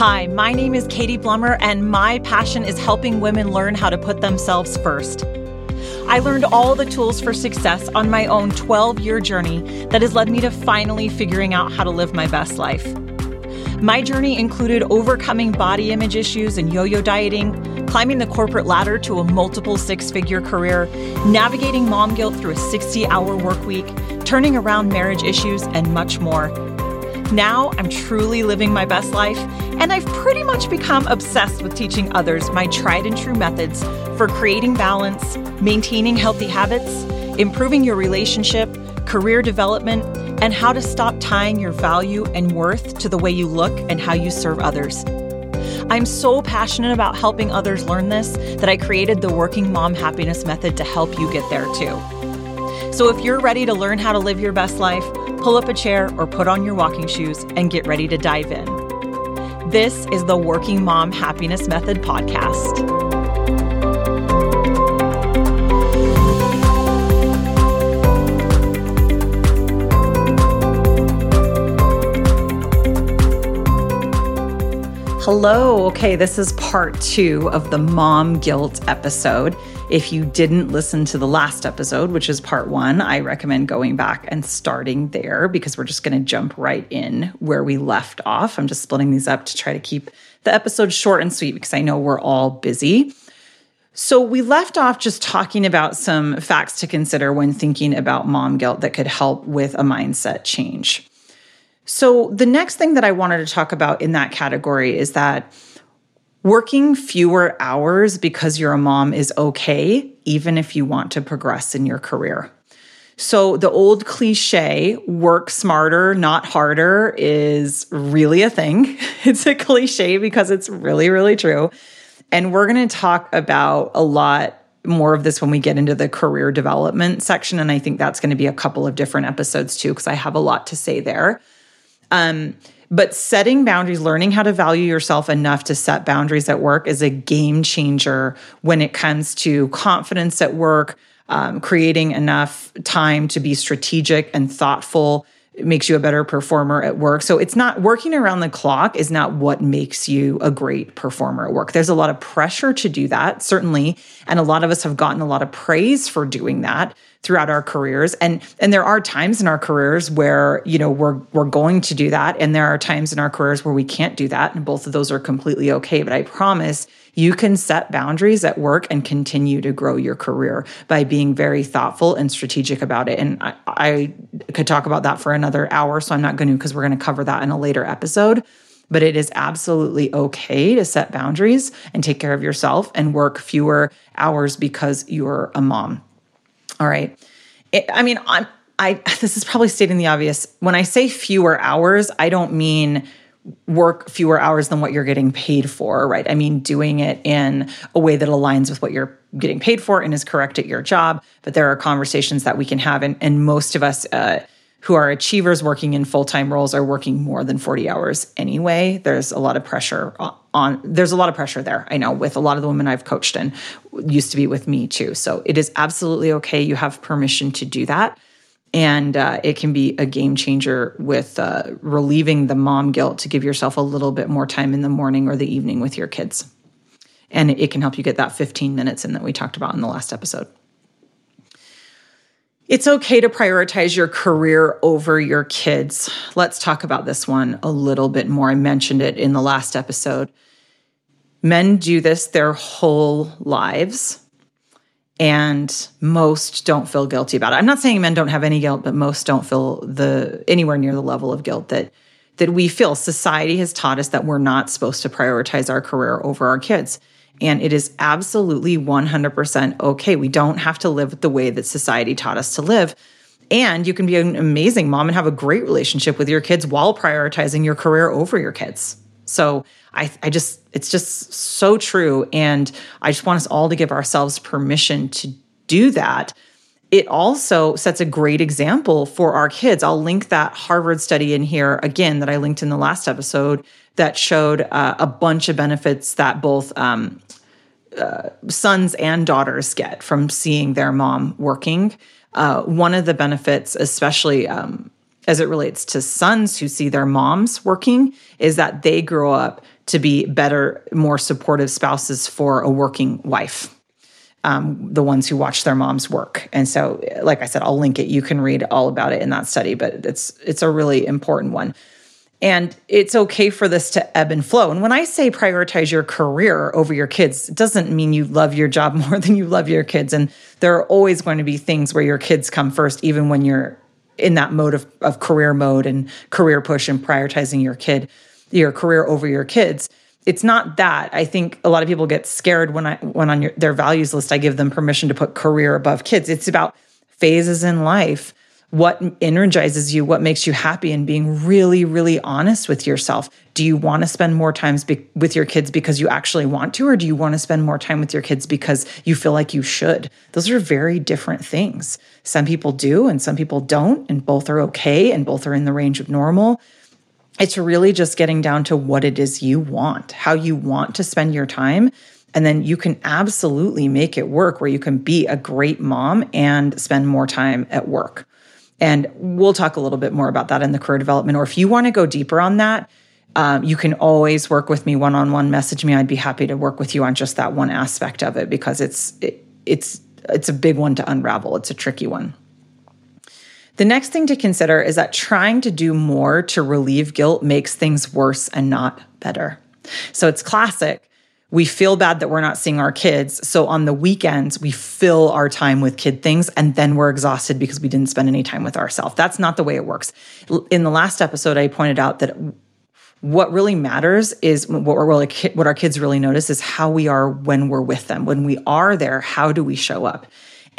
Hi, my name is Katy Blommer, and my passion is helping women learn how to put themselves first. I learned all the tools for success on my own 12 year journey that has led me to finally figuring out how to live my best life. My journey included overcoming body image issues and yo yo dieting, climbing the corporate ladder to a multiple six figure career, navigating mom guilt through a 60 hour work week, turning around marriage issues, and much more. Now I'm truly living my best life, and I've pretty much become obsessed with teaching others my tried and true methods for creating balance, maintaining healthy habits, improving your relationship, career development, and how to stop tying your value and worth to the way you look and how you serve others. I'm so passionate about helping others learn this that I created the Working Mom Happiness Method to help you get there too. So if you're ready to learn how to live your best life, pull up a chair or put on your walking shoes and get ready to dive in. This is the Working Mom Happiness Method podcast. Hello. Okay, this is part two of the mom guilt episode. If you didn't listen to the last episode, which is part one, I recommend going back and starting there because we're just going to jump right in where we left off. I'm just splitting these up to try to keep the episode short and sweet because I know we're all busy. So, we left off just talking about some facts to consider when thinking about mom guilt that could help with a mindset change. So, the next thing that I wanted to talk about in that category is that Working fewer hours because you're a mom is okay, even if you want to progress in your career. So, the old cliche, work smarter, not harder, is really a thing. It's a cliche because it's really, really true. And we're going to talk about a lot more of this when we get into the career development section. And I think that's going to be a couple of different episodes too, because I have a lot to say there. Um, but setting boundaries, learning how to value yourself enough to set boundaries at work is a game changer when it comes to confidence at work, um, creating enough time to be strategic and thoughtful makes you a better performer at work. So it's not working around the clock is not what makes you a great performer at work. There's a lot of pressure to do that, certainly, and a lot of us have gotten a lot of praise for doing that throughout our careers. And and there are times in our careers where you know we're we're going to do that. And there are times in our careers where we can't do that. And both of those are completely okay. But i promise you can set boundaries at work and continue to grow your career by being very thoughtful and strategic about it and i, I could talk about that for another hour so i'm not going to because we're going to cover that in a later episode but it is absolutely okay to set boundaries and take care of yourself and work fewer hours because you're a mom all right. It, I mean, I'm, I, this is probably stating the obvious. When I say fewer hours, I don't mean work fewer hours than what you're getting paid for, right? I mean, doing it in a way that aligns with what you're getting paid for and is correct at your job. But there are conversations that we can have. And, and most of us, uh, who are achievers working in full-time roles are working more than 40 hours anyway there's a lot of pressure on there's a lot of pressure there i know with a lot of the women i've coached and used to be with me too so it is absolutely okay you have permission to do that and uh, it can be a game changer with uh, relieving the mom guilt to give yourself a little bit more time in the morning or the evening with your kids and it can help you get that 15 minutes in that we talked about in the last episode it's okay to prioritize your career over your kids. Let's talk about this one a little bit more. I mentioned it in the last episode. Men do this their whole lives, and most don't feel guilty about it. I'm not saying men don't have any guilt, but most don't feel the anywhere near the level of guilt that that we feel. Society has taught us that we're not supposed to prioritize our career over our kids. And it is absolutely 100% okay. We don't have to live the way that society taught us to live. And you can be an amazing mom and have a great relationship with your kids while prioritizing your career over your kids. So I, I just, it's just so true. And I just want us all to give ourselves permission to do that. It also sets a great example for our kids. I'll link that Harvard study in here again that I linked in the last episode that showed uh, a bunch of benefits that both um, uh, sons and daughters get from seeing their mom working. Uh, one of the benefits, especially um, as it relates to sons who see their moms working, is that they grow up to be better, more supportive spouses for a working wife. Um, the ones who watch their moms work. And so, like I said, I'll link it. You can read all about it in that study, but it's it's a really important one. And it's okay for this to ebb and flow. And when I say prioritize your career over your kids, it doesn't mean you love your job more than you love your kids. And there are always going to be things where your kids come first, even when you're in that mode of, of career mode and career push and prioritizing your kid, your career over your kids. It's not that. I think a lot of people get scared when I when on your, their values list I give them permission to put career above kids. It's about phases in life what energizes you, what makes you happy, and being really, really honest with yourself. Do you want to spend more time be- with your kids because you actually want to, or do you want to spend more time with your kids because you feel like you should? Those are very different things. Some people do, and some people don't, and both are okay, and both are in the range of normal. It's really just getting down to what it is you want, how you want to spend your time. And then you can absolutely make it work where you can be a great mom and spend more time at work. And we'll talk a little bit more about that in the career development. Or if you want to go deeper on that, um, you can always work with me one on one. Message me. I'd be happy to work with you on just that one aspect of it because it's it, it's it's a big one to unravel. It's a tricky one. The next thing to consider is that trying to do more to relieve guilt makes things worse and not better. So it's classic we feel bad that we're not seeing our kids. So on the weekends, we fill our time with kid things and then we're exhausted because we didn't spend any time with ourselves. That's not the way it works. In the last episode, I pointed out that what really matters is what we're really, what our kids really notice is how we are when we're with them. When we are there, how do we show up?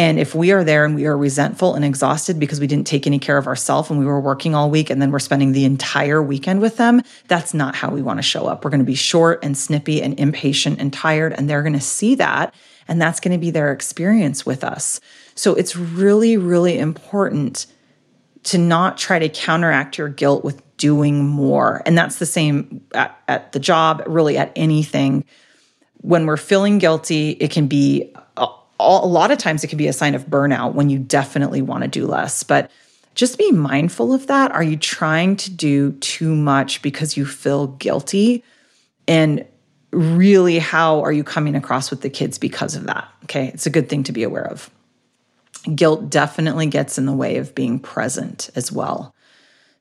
And if we are there and we are resentful and exhausted because we didn't take any care of ourselves and we were working all week and then we're spending the entire weekend with them, that's not how we want to show up. We're going to be short and snippy and impatient and tired, and they're going to see that. And that's going to be their experience with us. So it's really, really important to not try to counteract your guilt with doing more. And that's the same at, at the job, really at anything. When we're feeling guilty, it can be all, a lot of times it can be a sign of burnout when you definitely want to do less. But just be mindful of that. Are you trying to do too much because you feel guilty? And really, how are you coming across with the kids because of that? Okay, it's a good thing to be aware of. Guilt definitely gets in the way of being present as well.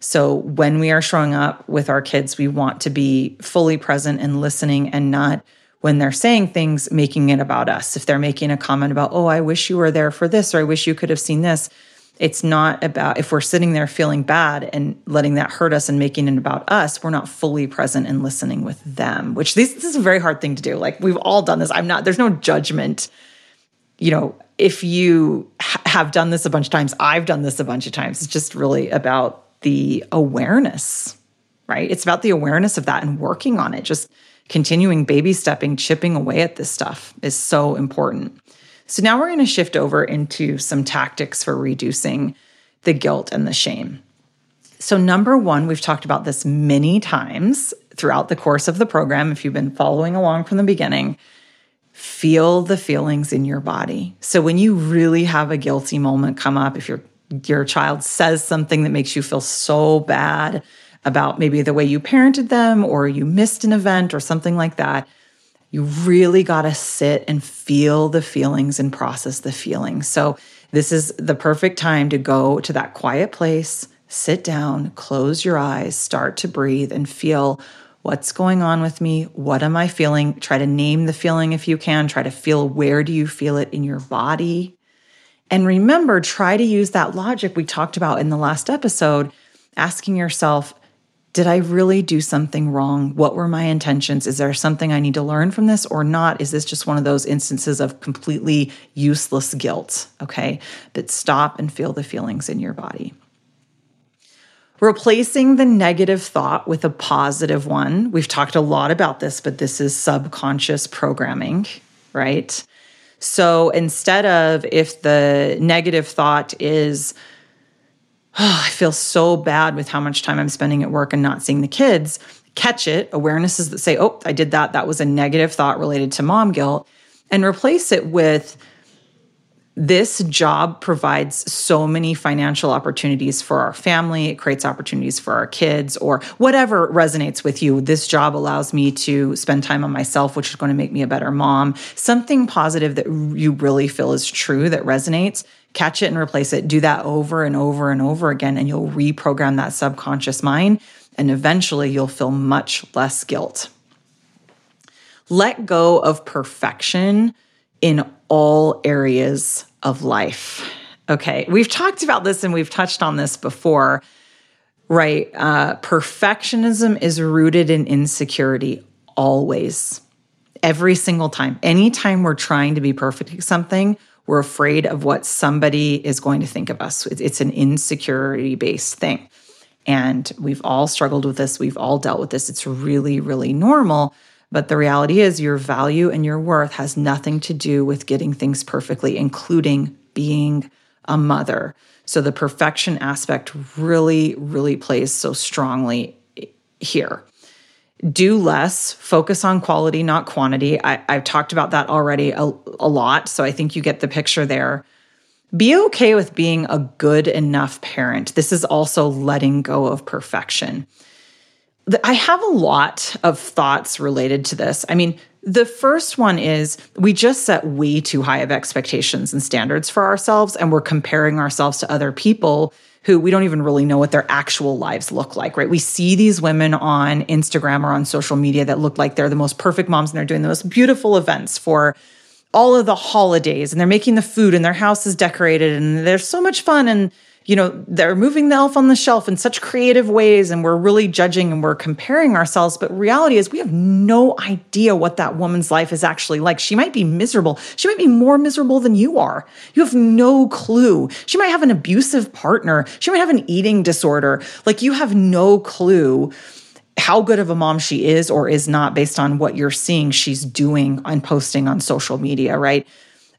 So, when we are showing up with our kids, we want to be fully present and listening and not when they're saying things, making it about us. If they're making a comment about, oh, I wish you were there for this, or I wish you could have seen this, it's not about if we're sitting there feeling bad and letting that hurt us and making it about us, we're not fully present and listening with them, which this, is a very hard thing to do. Like we've all done this. I'm not, there's no judgment. You know, if you ha- have done this a bunch of times, I've done this a bunch of times. It's just really about the awareness, right? It's about the awareness of that and working on it. Just continuing baby stepping, chipping away at this stuff is so important. So now we're going to shift over into some tactics for reducing the guilt and the shame. So, number one, we've talked about this many times throughout the course of the program. If you've been following along from the beginning, feel the feelings in your body. So, when you really have a guilty moment come up, if your your child says something that makes you feel so bad, about maybe the way you parented them or you missed an event or something like that. You really got to sit and feel the feelings and process the feelings. So, this is the perfect time to go to that quiet place, sit down, close your eyes, start to breathe, and feel what's going on with me? What am I feeling? Try to name the feeling if you can. Try to feel where do you feel it in your body? And remember, try to use that logic we talked about in the last episode, asking yourself, did I really do something wrong? What were my intentions? Is there something I need to learn from this or not? Is this just one of those instances of completely useless guilt? Okay. But stop and feel the feelings in your body. Replacing the negative thought with a positive one. We've talked a lot about this, but this is subconscious programming, right? So instead of if the negative thought is, oh, I feel so bad with how much time I'm spending at work and not seeing the kids. Catch it, awarenesses that say, oh, I did that. That was a negative thought related to mom guilt, and replace it with, this job provides so many financial opportunities for our family. It creates opportunities for our kids or whatever resonates with you. This job allows me to spend time on myself, which is going to make me a better mom. Something positive that you really feel is true that resonates. Catch it and replace it. Do that over and over and over again, and you'll reprogram that subconscious mind. And eventually, you'll feel much less guilt. Let go of perfection in all areas of life. Okay, we've talked about this and we've touched on this before, right? Uh, perfectionism is rooted in insecurity always, every single time. Anytime we're trying to be perfect at something, we're afraid of what somebody is going to think of us. It's an insecurity based thing. And we've all struggled with this. We've all dealt with this. It's really, really normal. But the reality is, your value and your worth has nothing to do with getting things perfectly, including being a mother. So the perfection aspect really, really plays so strongly here. Do less, focus on quality, not quantity. I, have talked about that already a, a lot. So I think you get the picture there. Be okay with being a good enough parent. This is also letting go of perfection. I have a lot of thoughts related to this. I mean, the first one is we just set way too high of expectations and standards for ourselves, and we're comparing ourselves to other people who we don't even really know what their actual lives look like, right? We see these women on Instagram or on social media that look like they're the most perfect moms and they're doing the most beautiful events for all of the holidays and they're making the food and their house is decorated and there's so much fun and you know, they're moving the elf on the shelf in such creative ways and we're really judging and we're comparing ourselves. But reality is, we have no idea what that woman's life is actually like. She might be miserable. She might be more miserable than you are. You have no clue. She might have an abusive partner. She might have an eating disorder. Like, you have no clue how good of a mom she is or is not based on what you're seeing she's doing and posting on social media, right?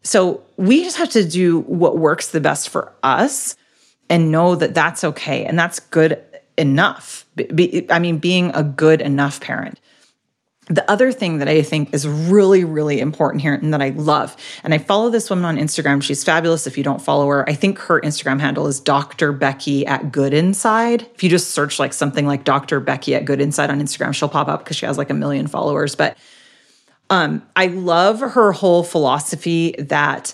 So we just have to do what works the best for us and know that that's okay and that's good enough. Be, I mean, being a good enough parent. The other thing that I think is really, really important here and that I love, and I follow this woman on Instagram. She's fabulous. If you don't follow her, I think her Instagram handle is Dr. Becky at Good Inside. If you just search like something like Dr. Becky at Good Inside on Instagram, she'll pop up because she has like a million followers. But um, I love her whole philosophy that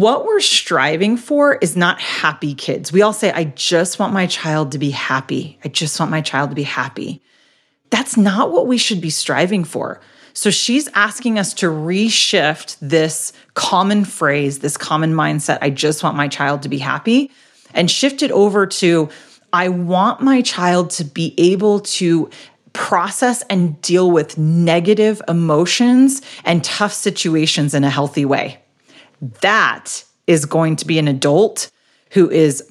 what we're striving for is not happy kids. We all say, I just want my child to be happy. I just want my child to be happy. That's not what we should be striving for. So she's asking us to reshift this common phrase, this common mindset, I just want my child to be happy, and shift it over to, I want my child to be able to process and deal with negative emotions and tough situations in a healthy way that is going to be an adult who is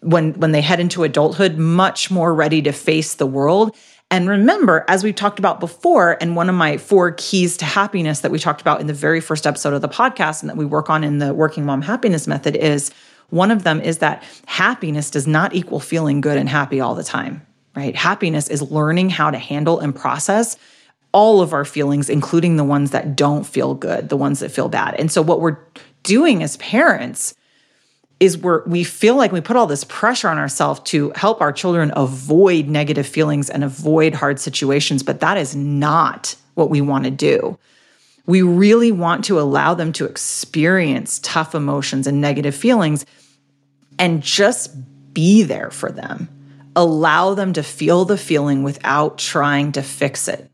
when when they head into adulthood much more ready to face the world. And remember as we've talked about before and one of my four keys to happiness that we talked about in the very first episode of the podcast and that we work on in the working mom happiness method is one of them is that happiness does not equal feeling good and happy all the time right? Happiness is learning how to handle and process all of our feelings, including the ones that don't feel good, the ones that feel bad. And so, what we're doing as parents is we're we feel like we put all this pressure on ourselves to help our children avoid negative feelings and avoid hard situations, but that is not what we want to do. We really want to allow them to experience tough emotions and negative feelings and just be there for them. Allow them to feel the feeling without trying to fix it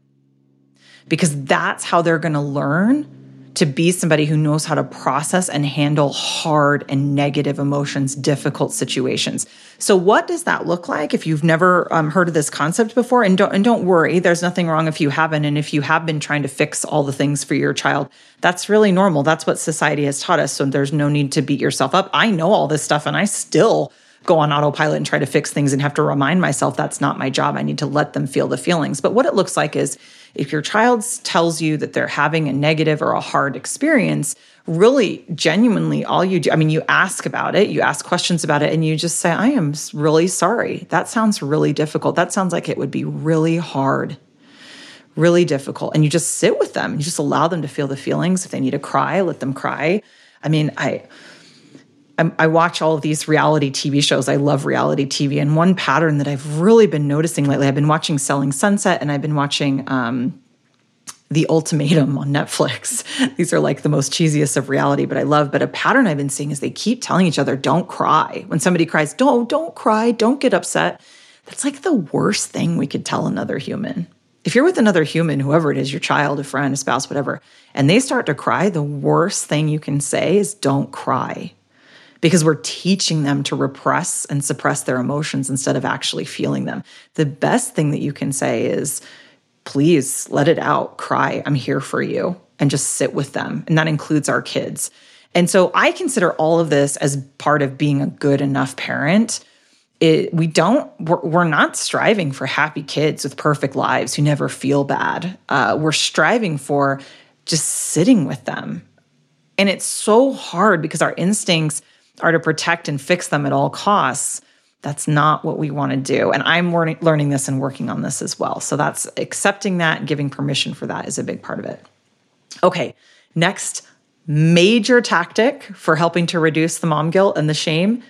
because that's how they're going to learn to be somebody who knows how to process and handle hard and negative emotions, difficult situations. So, what does that look like if you've never um, heard of this concept before? And don't and don't worry, there's nothing wrong if you haven't. And if you have been trying to fix all the things for your child, that's really normal. That's what society has taught us. So there's no need to beat yourself up. I know all this stuff, and I still go on autopilot and try to fix things and have to remind myself that's not my job. I need to let them feel the feelings. But what it looks like is if your child tells you that they're having a negative or a hard experience, really genuinely all you do i mean you ask about it you ask questions about it and you just say i am really sorry. That sounds really difficult. That sounds like it would be really hard really difficult. And you just sit with them. You just allow them to feel the feelings. If they need to cry let them cry. I mean, I, I watch all of these reality TV shows. I love reality TV. And one pattern that I've really been noticing lately, I've been watching Selling Sunset and I've been watching um, The Ultimatum on Netflix. These are like the most cheesiest of reality, but I love. But a pattern I've been seeing is they keep telling each other, don't cry. When somebody cries, don't, don't cry, don't get upset. That's like the worst thing we could tell another human. If you're with another human, whoever it is, your child, a friend, a spouse, whatever, and they start to cry, the worst thing you can say is don't cry because we're teaching them to repress and suppress their emotions instead of actually feeling them. The best thing that you can say is, please let it out, cry, I'm here for you, and just sit with them. And that includes our kids. And so I consider all of this as part of being a good enough parent. It, we don't we're, we're, not striving for happy kids with perfect lives who never feel bad uh, we're striving for just sitting with them and it's so hard because our instincts are to protect and fix them at all costs. That's not what we want to do. And I'm learning, this and working on this as well. So that's accepting that giving permission for that is a big part of it. Okay, next major tactic for helping to reduce the mom guilt and the shame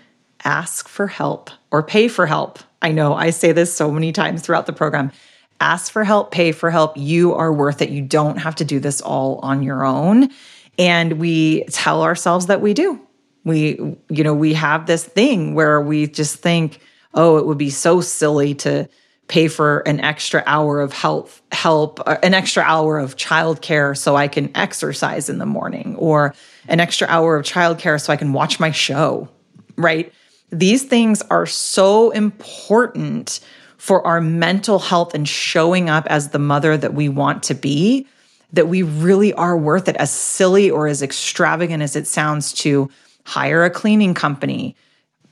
ask for help or pay for help. I know I say this so many times throughout the program. Ask for help, pay for help. You are worth it. You don't have to do this all on your own. And we tell ourselves that we do. We, you know, we have this thing where we just think, oh, it would be so silly to pay for an extra hour of health help, uh, an extra hour of childcare so I can exercise in the morning, or an extra hour of childcare so I can watch my show, right? These things are so important for our mental health and showing up as the mother that we want to be that we really are worth it, as silly or as extravagant as it sounds to hire a cleaning company,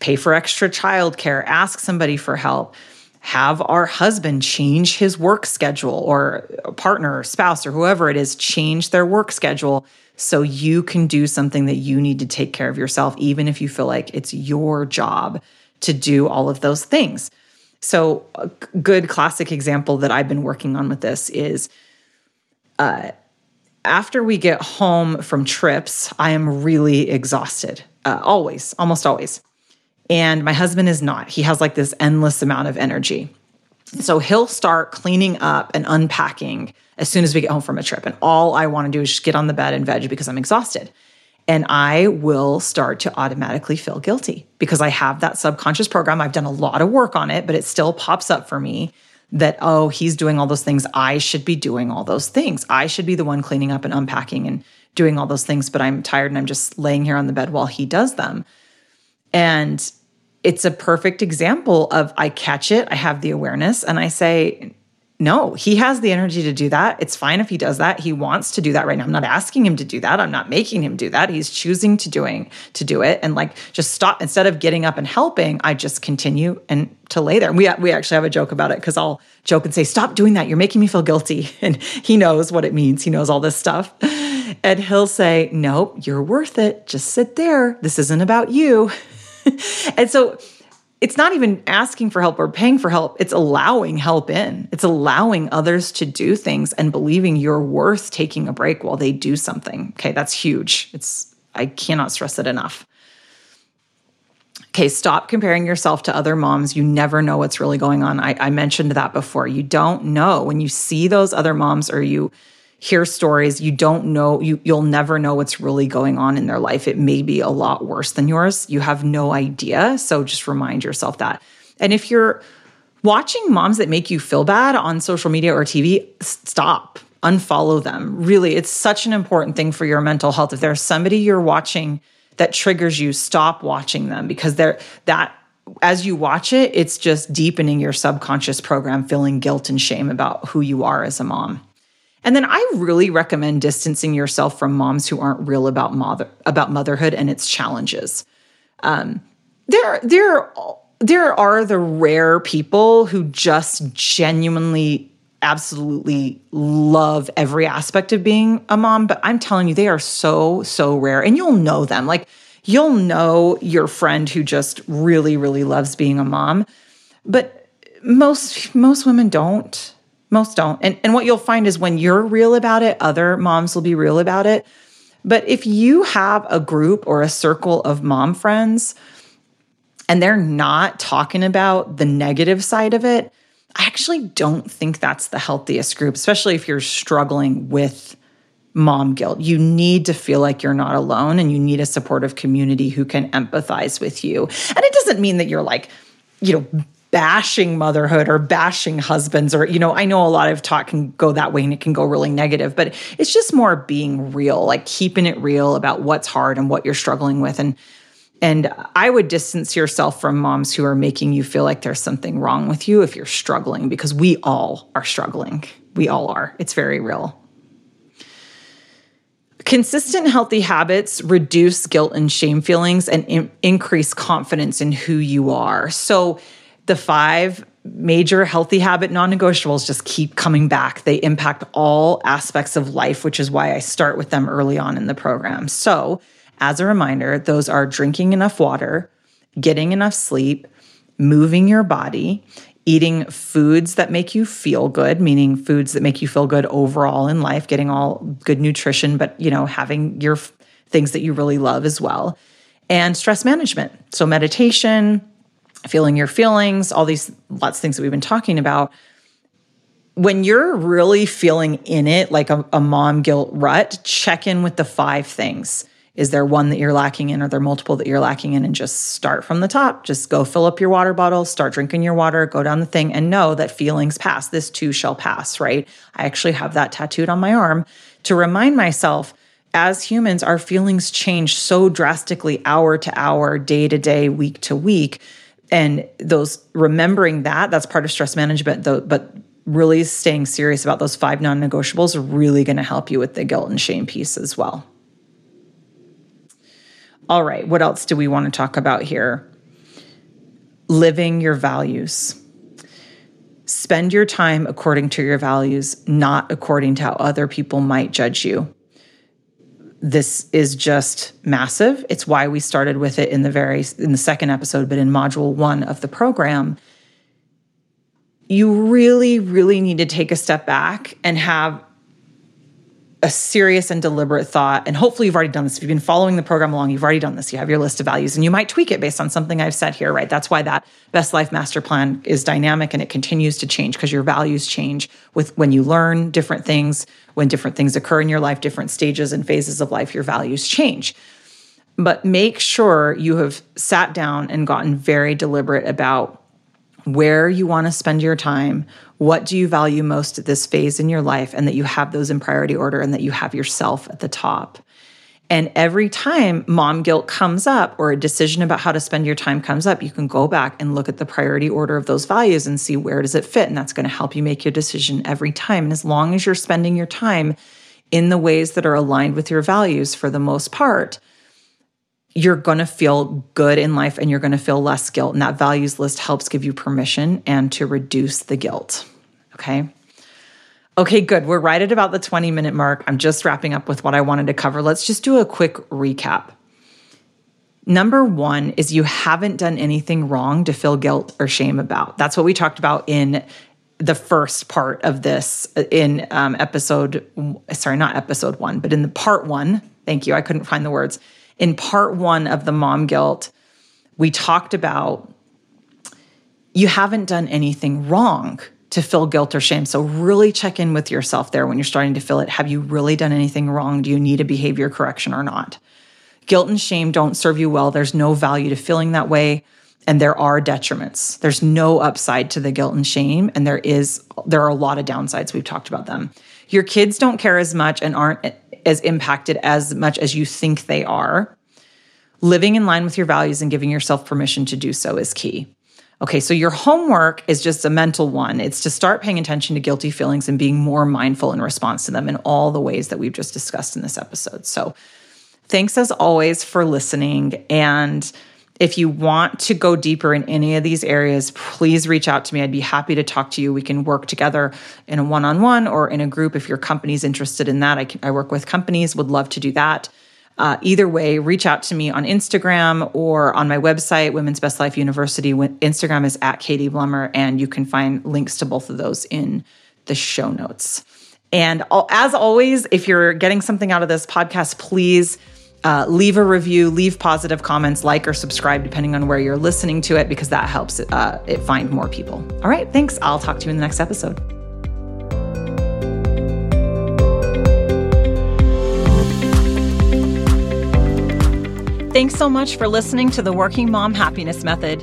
pay for extra childcare, ask somebody for help, have our husband change his work schedule or partner or spouse or whoever it is change their work schedule so you can do something that you need to take care of yourself, even if you feel like it's your job to do all of those things. So, a good classic example that I've been working on with this is uh, after we get home from trips, I am really exhausted, uh, always, almost always. And my husband is not. He has like this endless amount of energy. So he'll start cleaning up and unpacking as soon as we get home from a trip. And all I want to do is just get on the bed and veg because I'm exhausted. And I will start to automatically feel guilty because I have that subconscious program. I've done a lot of work on it, but it still pops up for me that, oh, he's doing all those things. I should be doing all those things. I should be the one cleaning up and unpacking and doing all those things, but I'm tired and I'm just laying here on the bed while he does them. And it's a perfect example of I catch it, I have the awareness, and I say, no, he has the energy to do that. It's fine if he does that. He wants to do that right now. I'm not asking him to do that. I'm not making him do that. He's choosing to doing to do it and like just stop instead of getting up and helping, I just continue and to lay there. And we we actually have a joke about it cuz I'll joke and say, "Stop doing that. You're making me feel guilty." And he knows what it means. He knows all this stuff. And he'll say, "Nope, you're worth it. Just sit there. This isn't about you." and so it's not even asking for help or paying for help. It's allowing help in. It's allowing others to do things and believing you're worth taking a break while they do something. Okay, that's huge. It's I cannot stress it enough. Okay, stop comparing yourself to other moms. You never know what's really going on. I, I mentioned that before. You don't know when you see those other moms or you hear stories you don't know you you'll never know what's really going on in their life. It may be a lot worse than yours. You have no idea. So just remind yourself that. And if you're watching moms that make you feel bad on social media or TV stop. Unfollow them. Really it's such an important thing for your mental health. If there's somebody you're watching that triggers you stop watching them because they're that as you watch it it's just deepening your subconscious program feeling guilt and shame about who you are as a mom and then I really recommend distancing yourself from moms who aren't real about mother about motherhood and its challenges. Um, there, there, there are the rare people who just genuinely, absolutely love every aspect of being a mom. But I'm telling you, they are so, so rare, and you'll know them. Like you'll know your friend who just really, really loves being a mom. But most most women don't most don't. And, and what you'll find is when you're real about it, other moms will be real about it. But if you have a group or a circle of mom friends and they're not talking about the negative side of it, I actually don't think that's the healthiest group, especially if you're struggling with mom guilt. You need to feel like you're not alone and you need a supportive community who can empathize with you. And it doesn't mean that you're like, you know, bashing motherhood or bashing husbands or you know i know a lot of talk can go that way and it can go really negative but it's just more being real like keeping it real about what's hard and what you're struggling with. And and i would distance yourself from moms who are making you feel like there's something wrong with you if you're struggling because we all are struggling. We all are. It's very real. Consistent healthy habits reduce guilt and shame feelings and in- increase confidence in who you are. So, the five major healthy habit non negotiables just keep coming back. They impact all aspects of life, which is why I start with them early on in the program. So, as a reminder, those are drinking enough water, getting enough sleep, moving your body, eating foods that make you feel good, meaning foods that make you feel good overall in life, getting all good nutrition, but you know, having your things that you really love as well. And stress management. So meditation, feeling your feelings, all these lots of things that we've been talking about. When you're really feeling in it, like a, a mom guilt rut, check in with the five things is there one that you're lacking in? Are there multiple that you're lacking in? And just start from the top. Just go fill up your water bottle, start drinking your water, go down the thing, and know that feelings pass. This too shall pass, right? I actually have that tattooed on my arm to remind myself as humans, our feelings change so drastically hour to hour, day to day, week to week. And those remembering that, that's part of stress management, though, but really staying serious about those five non negotiables are really going to help you with the guilt and shame piece as well. All right, what else do we want to talk about here? Living your values. Spend your time according to your values, not according to how other people might judge you. This is just massive. It's why we started with it in the very in the second episode, but in module 1 of the program. You really really need to take a step back and have a serious and deliberate thought. And hopefully, you've already done this. If you've been following the program along, you've already done this. You have your list of values and you might tweak it based on something I've said here, right? That's why that best life master plan is dynamic and it continues to change because your values change with when you learn different things, when different things occur in your life, different stages and phases of life, your values change. But make sure you have sat down and gotten very deliberate about where you want to spend your time, what do you value most at this phase in your life, and that you have those in priority order and that you have yourself at the top. And every time mom guilt comes up or a decision about how to spend your time comes up, you can go back and look at the priority order of those values and see where does it fit. And that's going to help you make your decision every time. And as long as you're spending your time in the ways that are aligned with your values for the most part, you're going to feel good in life and you're going to feel less guilt. And that values list helps give you permission and to reduce the guilt. Okay. Okay, good. We're right at about the 20 minute mark. I'm just wrapping up with what I wanted to cover. Let's just do a quick recap. Number one is you haven't done anything wrong to feel guilt or shame about. That's what we talked about in the first part of this in um, episode, sorry, not episode one, but in the part one. Thank you. I couldn't find the words in part one of the mom guilt, we talked about you haven't done anything wrong to feel guilt or shame. So, really check in with yourself there when you're starting to feel it. Have you really done anything wrong? Do you need a behavior correction or not? Guilt and shame don't serve you well. There's no value to feeling that way. And there are detriments. There's no upside to the guilt and shame. And there is, there are a lot of downsides. We've talked about them. Your kids don't care as much and aren't as impacted as much as you think they are. Living in line with your values and giving yourself permission to do so is key. Okay, so your homework is just a mental one. It's to start paying attention to guilty feelings and being more mindful in response to them in all the ways that we've just discussed in this episode. So, thanks as always for listening. And if you want to go deeper in any of these areas, please reach out to me. I'd be happy to talk to you. We can work together in a one on one or in a group if your company's interested in that. I, can, I work with companies, would love to do that. Uh, either way, reach out to me on Instagram or on my website, Women's Best Life University. Instagram is at Katy Blommer, and you can find links to both of those in the show notes. And as always, if you're getting something out of this podcast, please uh, leave a review, leave positive comments, like or subscribe, depending on where you're listening to it, because that helps it, uh, it find more people. All right, thanks. I'll talk to you in the next episode. Thanks so much for listening to the Working Mom Happiness Method.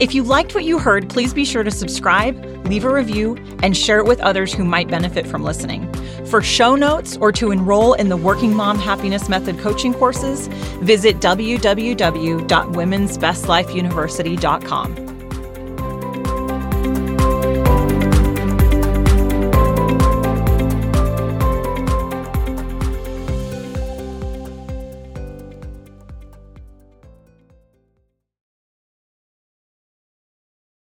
If you liked what you heard, please be sure to subscribe, leave a review, and share it with others who might benefit from listening. For show notes or to enroll in the Working Mom Happiness Method coaching courses, visit www.womensbestlifeuniversity.com.